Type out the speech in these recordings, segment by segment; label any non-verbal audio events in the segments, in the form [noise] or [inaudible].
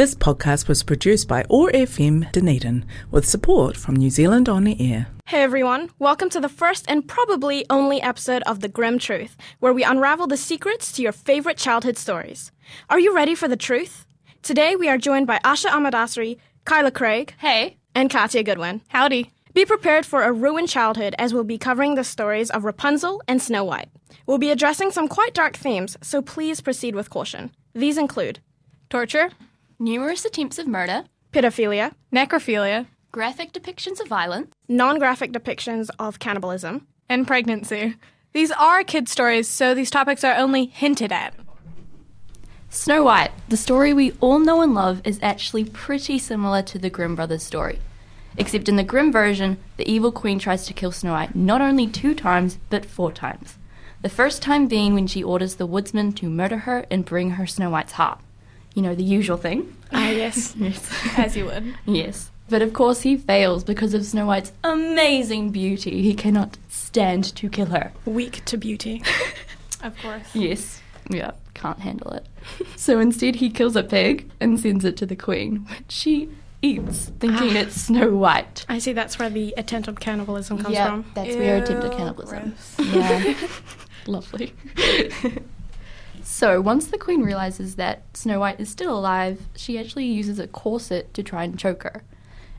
This podcast was produced by OAR FM Dunedin with support from New Zealand On the Air. Hey everyone, welcome to the first and probably only episode of The Grimm Truth, where we unravel the secrets to your favorite childhood stories. Are you ready for the truth? Today we are joined by Asya Amadasri, Kyla Craig, Hey, and Katia Goodwin. howdy. Be prepared for a ruined childhood as we'll be covering the stories of Rapunzel and Snow White. We'll be addressing some quite dark themes, so please proceed with caution. These include Torture, numerous attempts of murder, pedophilia, necrophilia, graphic depictions of violence, non graphic depictions of cannibalism, and pregnancy. These are kid stories, so these topics are only hinted at. Snow White, the story we all know and love, is actually pretty similar to the Grimm brothers' story. Except in the Grimm version, the evil queen tries to kill Snow White not only two times, but four times. The first time being when she orders the woodsman to murder her and bring her Snow White's heart. You know, the usual thing. Ah, yes. [laughs] Yes. As you would. Yes. But of course, he fails because of Snow White's amazing beauty. He cannot stand to kill her. Weak to beauty. [laughs] Of course. Yes. Yeah, can't handle it. so instead, he kills a pig and sends it to the queen, which she eats, thinking it's Snow White. I see that's where the attempted cannibalism comes yeah, from. that's where attempted Ew, cannibalism. gross. Yeah. [laughs] Lovely. So once the queen realizes that Snow White is still alive, she actually uses a corset to try and choke her.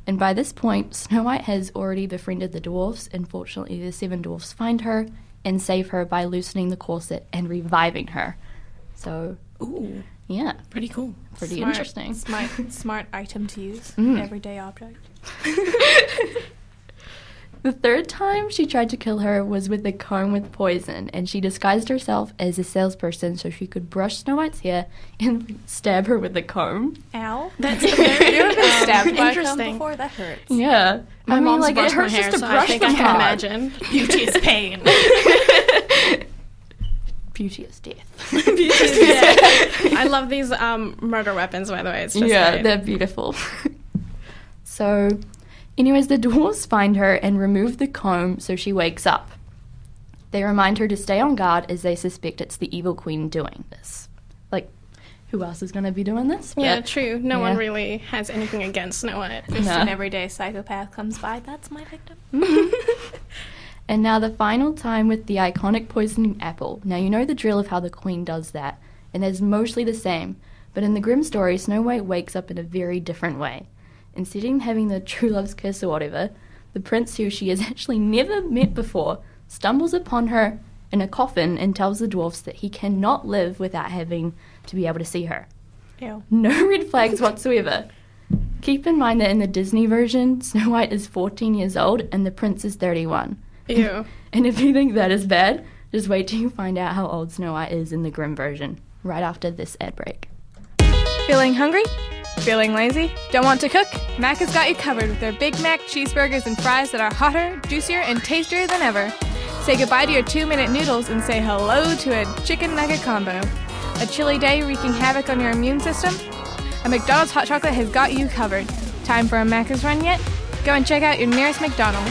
And by this point, Snow White has already befriended the dwarfs, and fortunately, the seven dwarfs find her and save her by loosening the corset and reviving her. So, Ooh, yeah, pretty cool. pretty Smart- interesting. Smart, smart item to use. Mm. Everyday object. [laughs] [laughs] The third time she tried to kill her was with a comb with poison, and she disguised herself as a salesperson so she could brush Snow White's hair and stab her with the comb. Ow. [laughs] That's you ever been stabbed by a comb Interesting. before? That hurts. Yeah, My I mean, mom's like it hurts hair, just to so brush I think them I can hard. imagine. [laughs] Beauty is pain. [laughs] Beauty is death. I love these um, murder weapons, by the way. It's just yeah, great. they're beautiful. so, anyways, the dwarves find her and remove the comb so she wakes up. They remind her to stay on guard as they suspect it's the evil queen doing this. Like, who else is going to be doing this? yeah, true. No one really has anything against Snow White. Just No. an everyday psychopath comes by. That's my victim. [laughs] And now the final time with the iconic poisoning apple. Now you know the drill of how the queen does that, and it's mostly the same. But in the Grimm story, Snow White wakes up in a very different way. Instead of having the true love's kiss or whatever, the prince who she has [laughs] actually never met before stumbles upon her in a coffin and tells the dwarfs that he cannot live without having to be able to see her. Ew. No red flags whatsoever. Keep in mind that in the Disney version, Snow White is 14 years old and the prince is 31. Ew. [laughs] And if you think that is bad, just wait till you find out how old Snow White is in the Grimm version, right after this ad break. Feeling hungry? Feeling lazy? Don't want to cook? Mac has got you covered with their Big Mac cheeseburgers and fries that are hotter, juicier, and tastier than ever. Say goodbye to your two minute noodles and say hello to a chicken nugget combo. A chilly day wreaking havoc on your immune system? A McDonald's hot chocolate has got you covered. Time for a Macca's run yet? Go and check out your nearest McDonald's.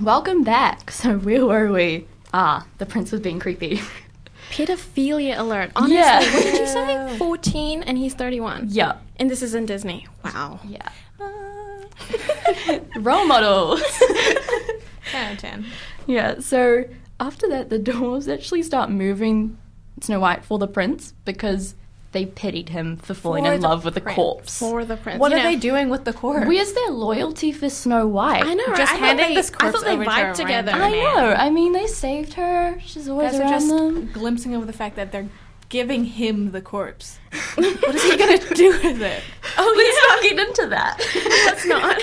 Welcome back. [laughs] So, where were we? Ah, the prince was being creepy. [laughs] Pedophilia alert. Honestly, Yeah. what did you say? 14 and he's 31. yeah. And this is in Disney. Wow. Yeah. Uh. [laughs] Role models. [laughs] 10 out of 10. yeah, so after that, the [laughs] dwarves actually start moving Snow White for the prince because they pitied him for falling For in love with a corpse. For the prince. What You are know, they doing with the corpse? Where's their loyalty for Snow White? I know, right? Just I thought handing they, this I corpse thought they over to vibed a together. I know. I mean, they saved her. She's always Guys are around just them. glimpsing over the fact that they're giving him the corpse. [laughs] what is he gonna do with it? [laughs] Oh, let's not get into that. [laughs] Let's not.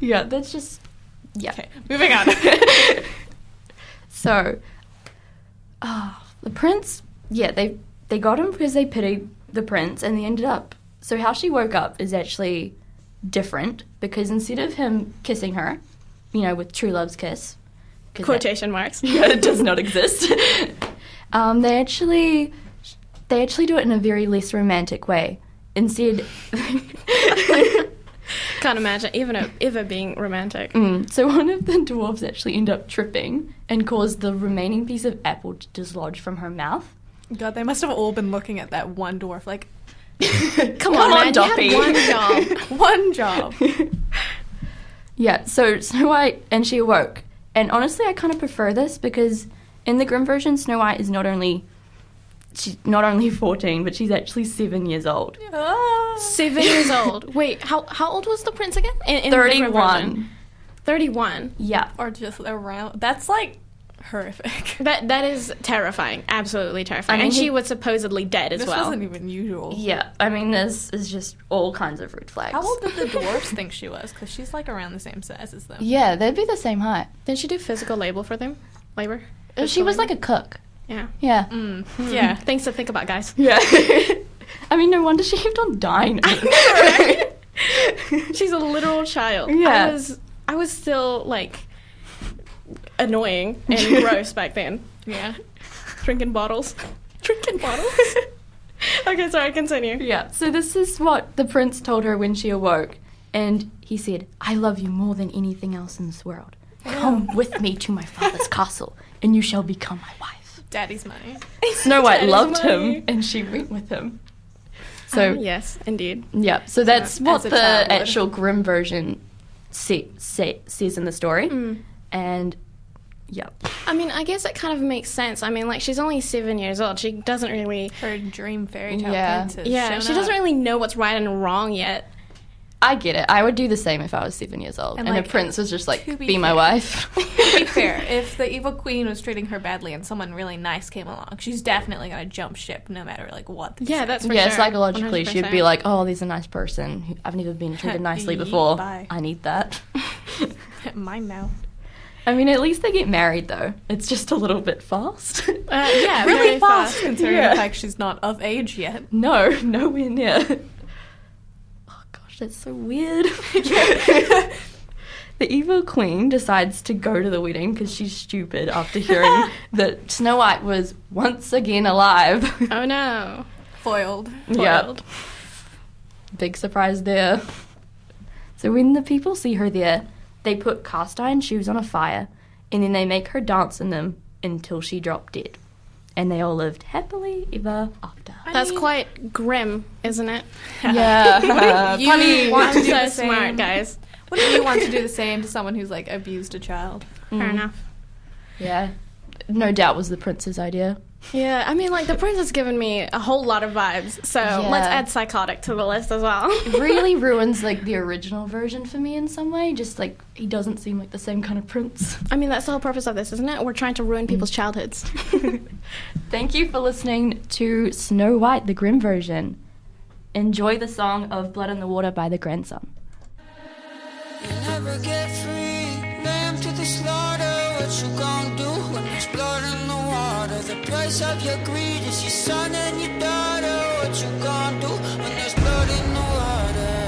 yeah, that's just yeah. Okay, moving on. So, ah, the prince. Yeah, they they got him because they pitied the prince, and they ended up. So how she woke up is actually different because instead of him kissing her, you know, with true love's kiss, 'cause that- Quotation marks. [laughs] yeah, it does not exist. [laughs] um, they actually they actually do it in a very less romantic way. Instead, [laughs] Can't imagine even a, ever being romantic. Mm, so one of the dwarves actually end up tripping and cause the remaining piece of apple to dislodge from her mouth. God, they must have all been looking at that one dwarf like [laughs] Come, Come on, on, man. Dopey. One job. [laughs] one job. [laughs] Yeah, so Snow White and she awoke. And honestly, I kind of prefer this because in the Grimm version, Snow White is not only she's not only 14, but she's actually 7 years old. Ah. Seven years old. Wait, how how old was the prince again? In, in the 31. Thirty-one. Yeah. or just around. That's like horrific. [laughs] That that is terrifying. Absolutely terrifying. I mean, and she he- was supposedly dead as This well. wasn't even usual. Yeah, I mean, this is just all kinds of red flags. How old did the dwarfs [laughs] think she was? Because she's like around the same size as them. Yeah, they'd be the same height. Didn't she do physical labor for them? Labor. She was like a cook. Yeah. Yeah. Mm, yeah. [laughs] Things to think about, guys. Yeah. I mean, no wonder she kept on dying. She's a literal child. Yeah. I was I was still like annoying and [laughs] gross back then. Yeah. [laughs] Drinking bottles. [laughs] Drinking bottles. okay, sorry, continue. Yeah, so this is what the prince told her when she awoke. And he said, I love you more than anything else in this world. Come with me to my father's castle, and you shall become my wife. Daddy's money. Snow White Daddy's loved money. him, and she went with him. So, Um, yes, indeed. yeah, so that's what the actual Grimm version say, say, says in the story. Mm. And, yeah. I mean, I guess it kind of makes sense. I mean, like she's only seven years old. She doesn't really, Her dream fairy tale Yeah. princess. yeah, shown she doesn't really know what's right and wrong yet. I get it. I would do the same if I was seven years old. And, And, like, a prince was just like, be, be my wife. [laughs] to be [laughs] fair, if the evil queen was treating her badly and someone really nice came along, she's definitely gonna jump ship no matter like what. they Yeah, that's for yeah, sure. psychologically, she'd be like, "Oh, there's a nice person. I've never been treated [laughs] nicely before. bye." I need that." mine now. I mean, at least they get married, though. It's just a little bit fast. Uh, [laughs] yeah, Really fast, fast. considering Yeah. the fact she's not of age yet. no, [laughs] nowhere near. Oh gosh, that's so weird. [laughs] the evil queen decides to go to the wedding because she's stupid after hearing that Snow White was once again alive. Oh no. Foiled. Foiled. Big surprise there. So when the people see her there, they put cast iron shoes on a fire, and then they make her dance in them until she dropped dead. And they all lived happily ever after. That's quite grim, isn't it? Yeah. [laughs] [laughs] You want to do so the same? smart, guys. Wouldn't you want to do the same to someone who's like abused a child? Fair mm. enough. yeah. No doubt was the prince's idea. Yeah, I mean, like the prince has given me a whole lot of vibes, so let's add psychotic to the list as well. really [laughs] ruins like the original version for me in some way. Just like he doesn't seem like the same kind of prince. I mean, that's the whole purpose of this, isn't it? We're trying to ruin people's childhoods. [laughs] Thank you for listening to Snow White, the Grimm version. Enjoy the song of Blood in the Water by the grandson. You never get free. Lamb to the slaughter. What you gonna do when there's blood in the price of your greed is your son and your daughter. What you gonna do when there's blood in the water?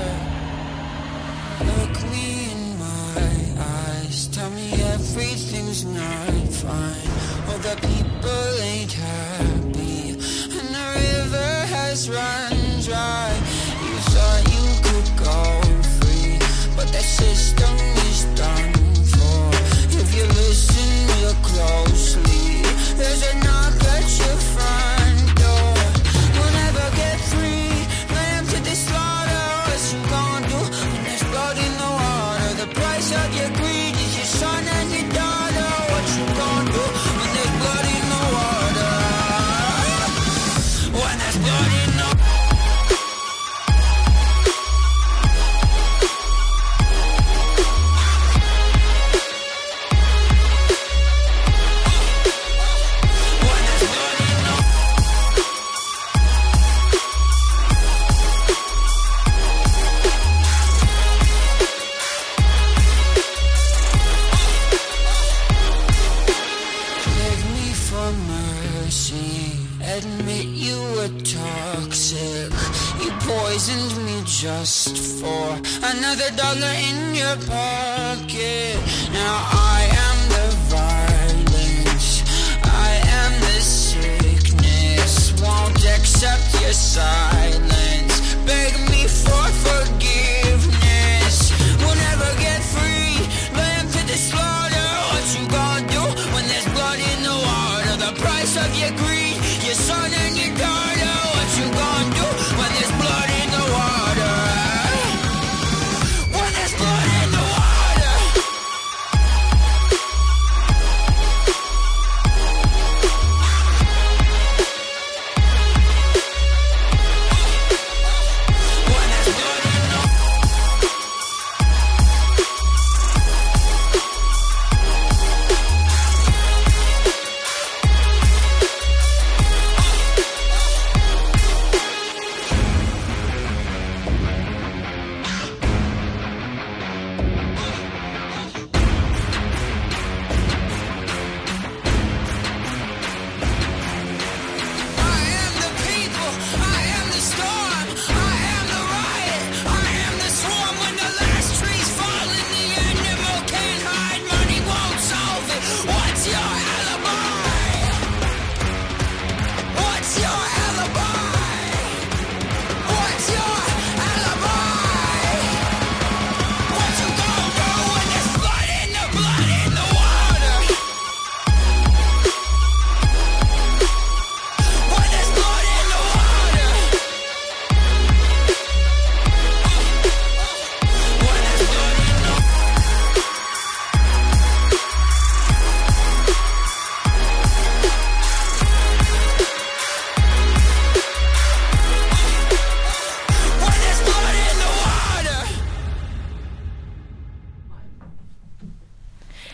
Look me in my eyes. Tell me everything's not fine. All the people ain't happy. And the river has run dry. You thought you could go free. But that system is done for. If you listen real closely, there's a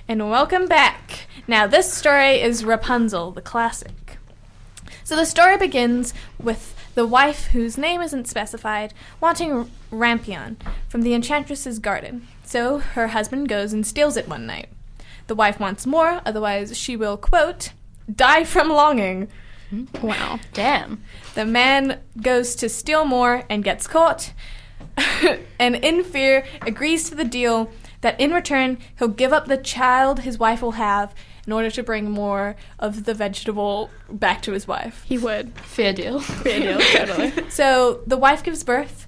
and welcome back. Now, this story is Rapunzel, the classic. So, the story begins with the wife, whose name isn't specified, wanting Rampion from the enchantress's garden. So, her husband goes and steals it one night. The wife wants more, otherwise, she will, quote, die from longing. Wow. Damn. The man goes to steal more and gets caught, [laughs] and in fear agrees to the deal that in return he'll give up the child his wife will have in order to bring more of the vegetable back to his wife. He would. Fair deal. Fair deal, [laughs] totally. So the wife gives birth,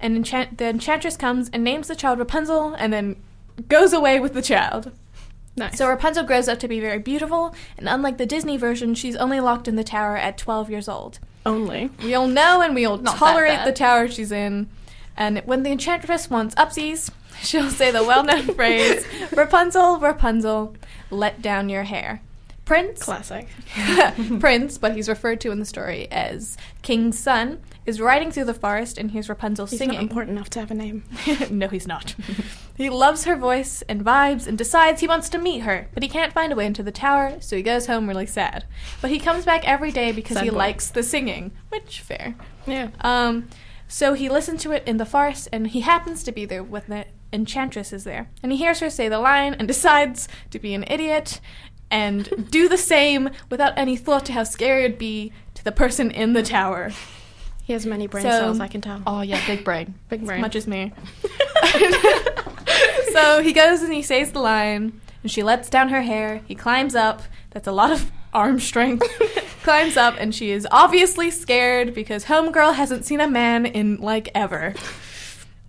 and enchant- the enchantress comes and names the child Rapunzel, and then goes away with the child. Nice. So Rapunzel grows up to be very beautiful, and unlike the Disney version, she's only locked in the tower at 12 years old. only. We all know and we all Not tolerate the tower she's in. And when the enchantress wants upsies, [laughs] she'll say the well known [laughs] phrase Rapunzel, Rapunzel, let down your hair. Prince, Classic. [laughs] Prince, but he's referred to in the story as King's son, is riding through the forest and hears Rapunzel He's singing. important enough to have a name. no, he's not. he loves her voice and vibes and decides he wants to meet her, but he can't find a way into the tower, so he goes home really sad. But he comes back every day because Sad he boy. likes the singing, which fair. Yeah. Um, so he listens to it in the forest, and he happens to be there with the enchantress is there. And he hears her say the line and decides to be an idiot and do the same without any thought to how scary it'd be to the person in the tower. He has many brain So- cells, I can tell. Oh yeah, big brain. [laughs] Big brain. Much as me. [laughs] so he goes and he says the line, and she lets down her hair. He climbs up. That's a lot of arm strength. [laughs] climbs up, and she is obviously scared because Homegirl hasn't seen a man in like ever.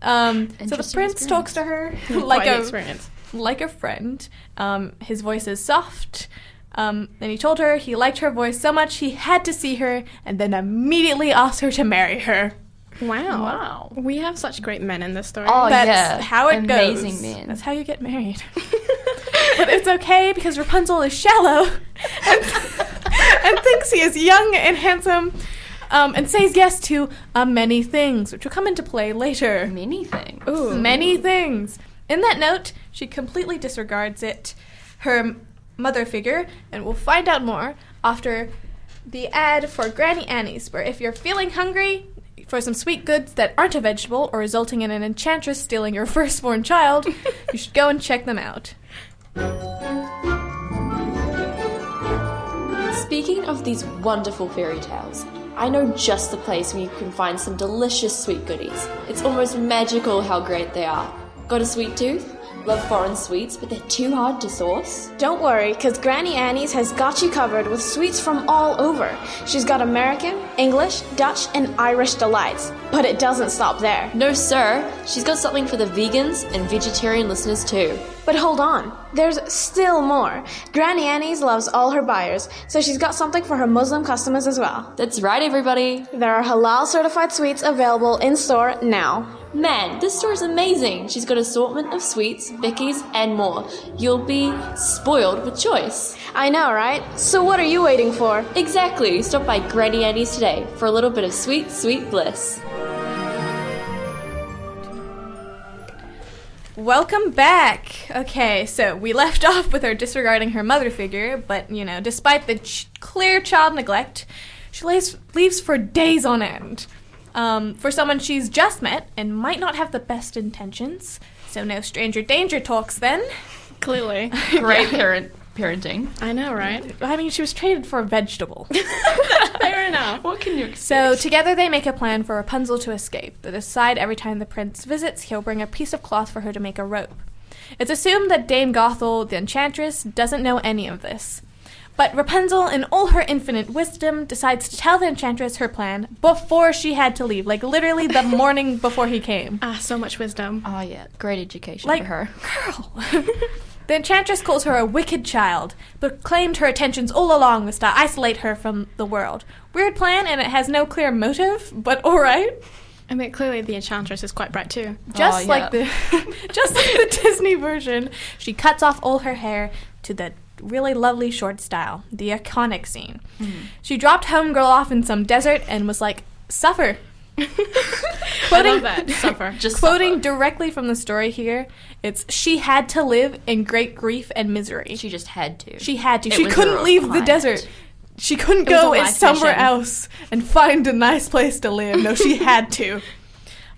Um, so the prince experience. talks to her [laughs] like a experience. like a friend. Um, his voice is soft. Um, and he told her he liked her voice so much he had to see her and then immediately asked her to marry her. Wow. Wow. We have such great men in this story. Oh, That's yeah. how it Amazing goes. man. That's how you get married. [laughs] but it's okay because Rapunzel is shallow [laughs] and, and thinks he is young and handsome um, and says yes to uh, many things, which will come into play later. Many things. Ooh. Many things. In that note, she completely disregards it, her mother figure, and we'll find out more after the ad for Granny Annie's, where if you're feeling hungry for some sweet goods that aren't a vegetable or resulting in an enchantress stealing your [laughs] firstborn child, you should go and check them out. Speaking of these wonderful fairy tales, I know just the place where you can find some delicious sweet goodies. It's almost magical how great they are. Got a sweet tooth? Love foreign sweets, but they're too hard to source? Don't worry, because Granny Annie's has got you covered with sweets from all over. She's got American, English, Dutch, and Irish delights. But it doesn't stop there. No, sir. She's got something for the vegans and vegetarian listeners too. But hold on, there's still more. Granny Annie's loves all her buyers, so she's got something for her Muslim customers as well. That's right, everybody. There are halal certified sweets available in store now. Man, this store is amazing. She's got assortment of sweets, bickies, and more. You'll be spoiled with choice. I know, right? So what are you waiting for? Exactly. Stop by Granny Annie's today for a little bit of sweet, sweet bliss. Welcome back. Okay, so we left [laughs] off with her disregarding her mother figure, but you know, despite the ch- clear child neglect, she lays, leaves for days on end. Um, for someone she's just met and might not have the best intentions. So no stranger danger talks then. Clearly. [laughs] Great parent parenting. I know, right? I mean, she was traded for a vegetable. [laughs] Fair enough. What can you expect? So together they make a plan for Rapunzel to escape. They decide every time the prince visits, he'll bring a piece of cloth for her to make a rope. It's assumed that Dame Gothel, the enchantress, doesn't know any of this. But Rapunzel, in all her infinite wisdom, decides to tell the enchantress her plan before she had to leave, like literally the [laughs] morning before he came. Ah, so much wisdom. Oh yeah, great education Like, for her. [laughs] girl. [laughs] the enchantress calls her a wicked child, but claimed her attentions all along was to isolate her from the world. Weird plan, and it has no clear motive, but alright. I mean, clearly the Enchantress is quite bright too. Just Oh, like the just like the Disney version, she cuts off all her hair to the really lovely short style, the iconic scene. Mm-hmm. She dropped Homegirl off in some desert and was like, "Suffer." [laughs] quoting that. [laughs] Suffer. Just quoting suffer. directly from the story here, it's she had to live in great grief and misery. She just had to. She had to. It she couldn't leave the desert. She couldn't a go somewhere mission. else and find a nice place to live. No, she [laughs] had to.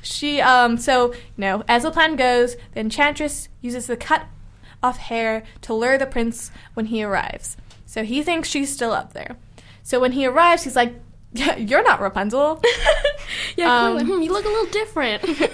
She um so you know as the plan goes, the enchantress uses the cut off hair to lure the prince when he arrives. So he thinks she's still up there. So when he arrives, he's like, yeah, "You're not Rapunzel." [laughs] Yeah, Um. Hmm, you look a little different. [laughs]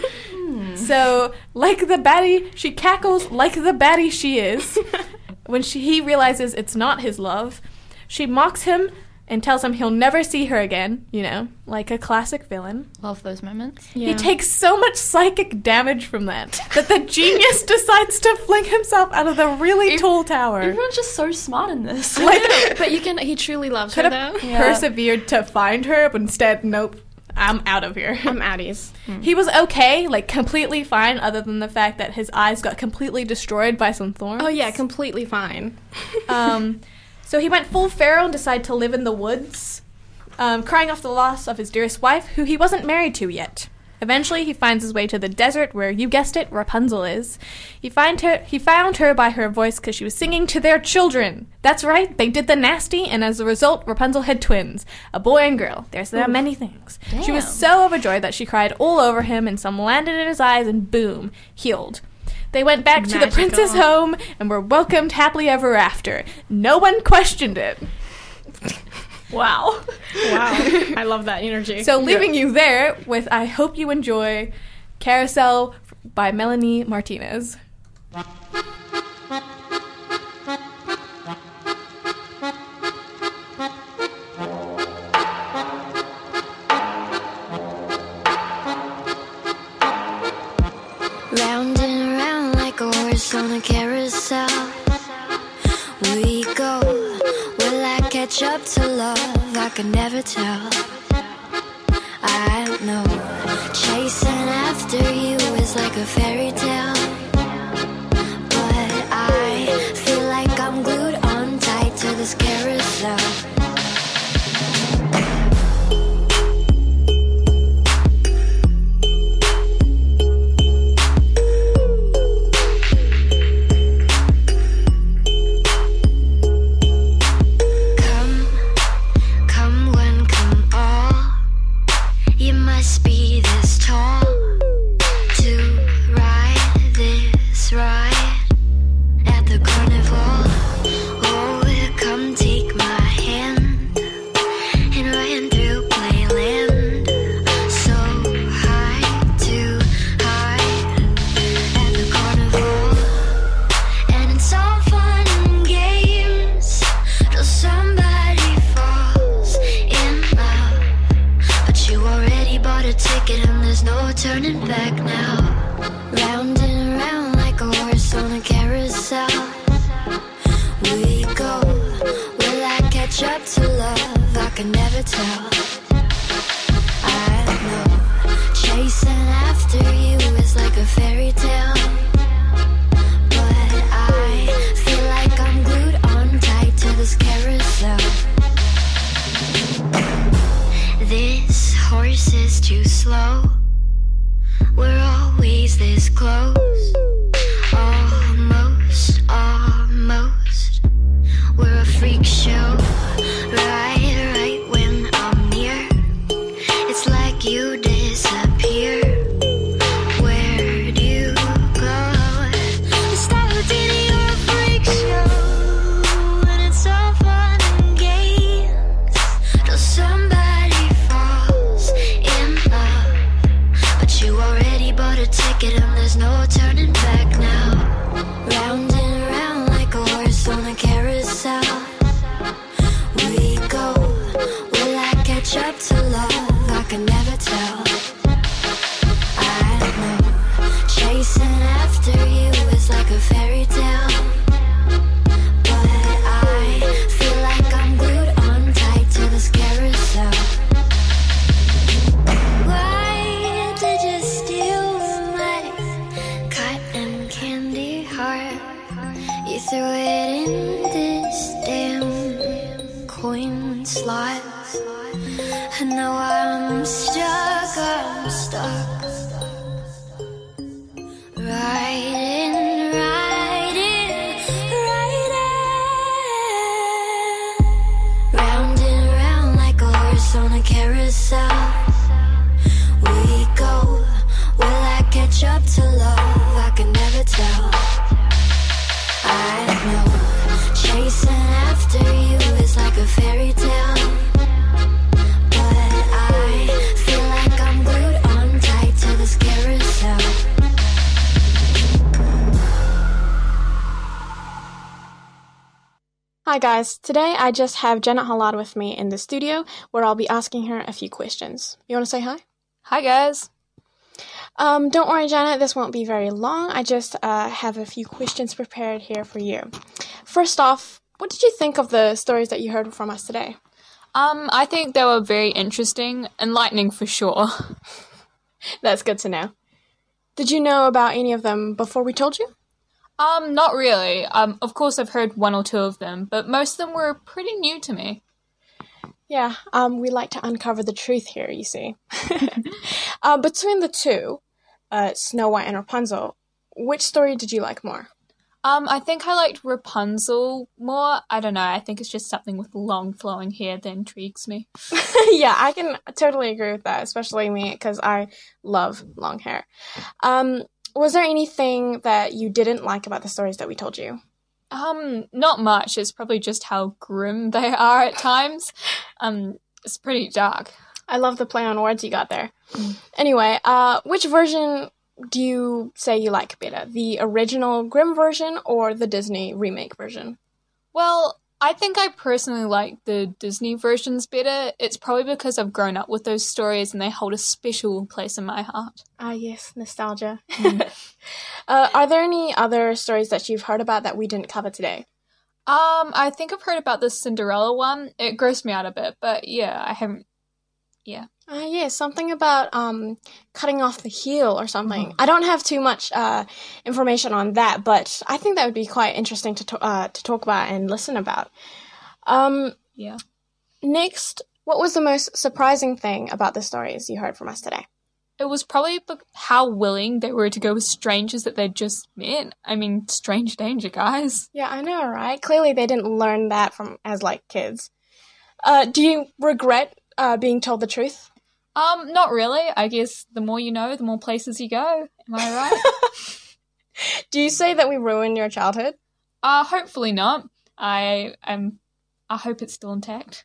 So, like the baddie, she cackles like the baddie she is. [laughs] when she, he realizes it's not his love, she mocks him and tells him he'll never see her again, you know, like a classic villain. Love those moments. He takes so much psychic damage from that that the genius [laughs] decides to fling himself out of the really tall tower. Everyone's just so smart in this. [laughs] Like, [laughs] but you can. He truly loves could her have though. persevered to find her, but instead, nope, I'm out of here. I'm Addie's. He was okay, like completely fine, other than the fact that his eyes got completely destroyed by some thorns. Oh yeah, completely fine. Um, so he went full feral and decided to live in the woods, um, crying off the loss of his dearest wife, who he wasn't married to yet. Eventually, he finds his way to the desert, where you guessed it, Rapunzel is. He find her. He found her by her voice because she was singing to their children. That's right, they did the nasty, and as a result, Rapunzel had twins, a boy and girl. There's there are many things. Damn. She was so overjoyed that she cried all over him, and some landed in his eyes, and boom, healed. They went back to the Magical. prince's home and were welcomed happily ever after. No one questioned it. [laughs] wow. Wow, [laughs] I love that energy. So, leaving you there with I hope you enjoy Carousel by Melanie Martinez. Up to love? I could never tell. I don't know. Chasing after you is like a fairy tale. to Hi guys, today I just have Janet Halad with me in the studio where I'll be asking her a few questions. You want to say hi? Hi, guys. Um, don't worry, Janet, this won't be very long. I just uh, have a few questions prepared here for you. First off, what did you think of the stories that you heard from us today? Um, I think they were very interesting, enlightening for sure. [laughs] That's good to know. Did you know about any of them before we told you? Um, not really. Um, of course, I've heard one or two of them, but most of them were pretty new to me. Yeah, um, we like to uncover the truth here, you see. [laughs] uh, between the two, uh, Snow White and Rapunzel, which story did you like more? Um, I think I liked Rapunzel more. I don't know. I think it's just something with long flowing hair that intrigues me. [laughs] yeah, I can totally agree with that, especially me because I love long hair. Um, was there anything that you didn't like about the stories that we told you? Um, not much. It's probably just how grim [laughs] they are at times. Um, it's pretty dark. I love the play on words you got there. Anyway, uh, which version do you say you like better? The original Grimm version or the Disney remake version? Well, I think I personally like the Disney versions better. It's probably because I've grown up with those stories and they hold a special place in my heart. Ah, yes, nostalgia. [laughs] uh, are there any other stories that you've heard about that we didn't cover today? Um, I think I've heard about the Cinderella one. It grossed me out a bit, but yeah, I haven't. Yeah. Uh, yeah, something about um, cutting off the heel or something. I don't have too much uh, information on that, but I think that would be quite interesting to, to, uh, to talk about and listen about. Um, Yeah. next, what was the most surprising thing about the stories you heard from us today? It was probably how willing they were to go with strangers that they'd just met. I mean, strange danger, guys. Yeah, I know, right? Clearly, they didn't learn that from as like kids. Uh, do you regret uh, being told the truth? Um, not really. I guess the more you know, the more places you go. Am I right? [laughs] Do you say that we ruined your childhood? uh, hopefully not. I am. I hope it's still intact.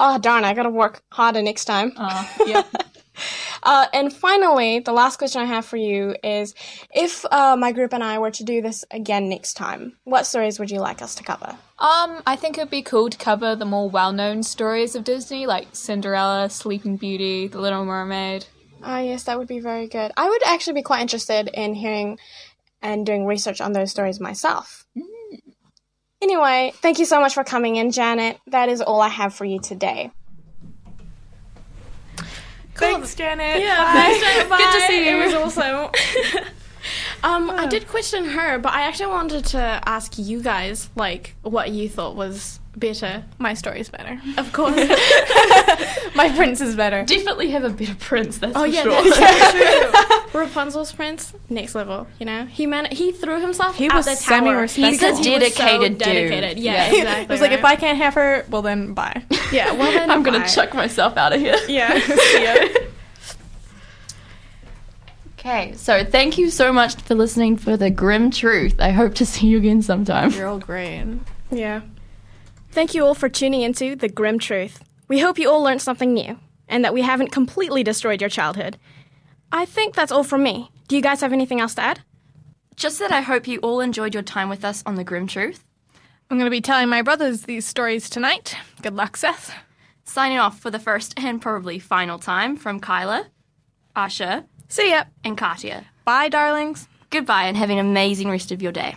Oh [laughs] darn! I gotta work harder next time. Uh, yep. [laughs] [laughs] Uh, and finally, the last question I have for you is: If uh, my group and I were to do this again next time, what stories would you like us to cover? Um, I think it'd be cool to cover the more well-known stories of Disney, like Cinderella, Sleeping Beauty, The Little Mermaid. Ah, yes, that would be very good. I would actually be quite interested in hearing and doing research on those stories myself. Anyway, thank you so much for coming in, Janet. That is all I have for you today. Thanks, Janet. Yeah, thanks, Janet. Good to see you. It was awesome. [laughs] um, I did question her, but I actually wanted to ask you guys, like, what you thought was better. My story's better. [laughs] Of course. [laughs] My prince is better. Definitely have a better prince, that's oh for yeah, sure. that's [laughs] true. Rapunzel's prince, next level. You know, he man, he threw himself. He out was the tower. semi-respectful. He's a Because he was so dedicated dude. dedicated. Yeah, Yeah. exactly. It was like, if. I can't have her, well then bye. yeah, well then I'm gonna bye. chuck myself out of here. Yeah, see ya. Okay, so thank you so much for listening for the Grimm truth. I hope to see you again sometime. You're all great. Yeah. Thank you all for tuning into The Grimm Truth. We hope you all learned something new and that we haven't completely destroyed your childhood. I think that's all from me. Do you guys have anything else to add? Just that I hope you all enjoyed your time with us on the Grimm truth. I'm going to be telling my brothers these stories tonight. Good luck, Seth. Signing off for the first and probably final time from Kyla, Asya, See ya. and Katia. Bye, darlings. Goodbye and have an amazing rest of your day.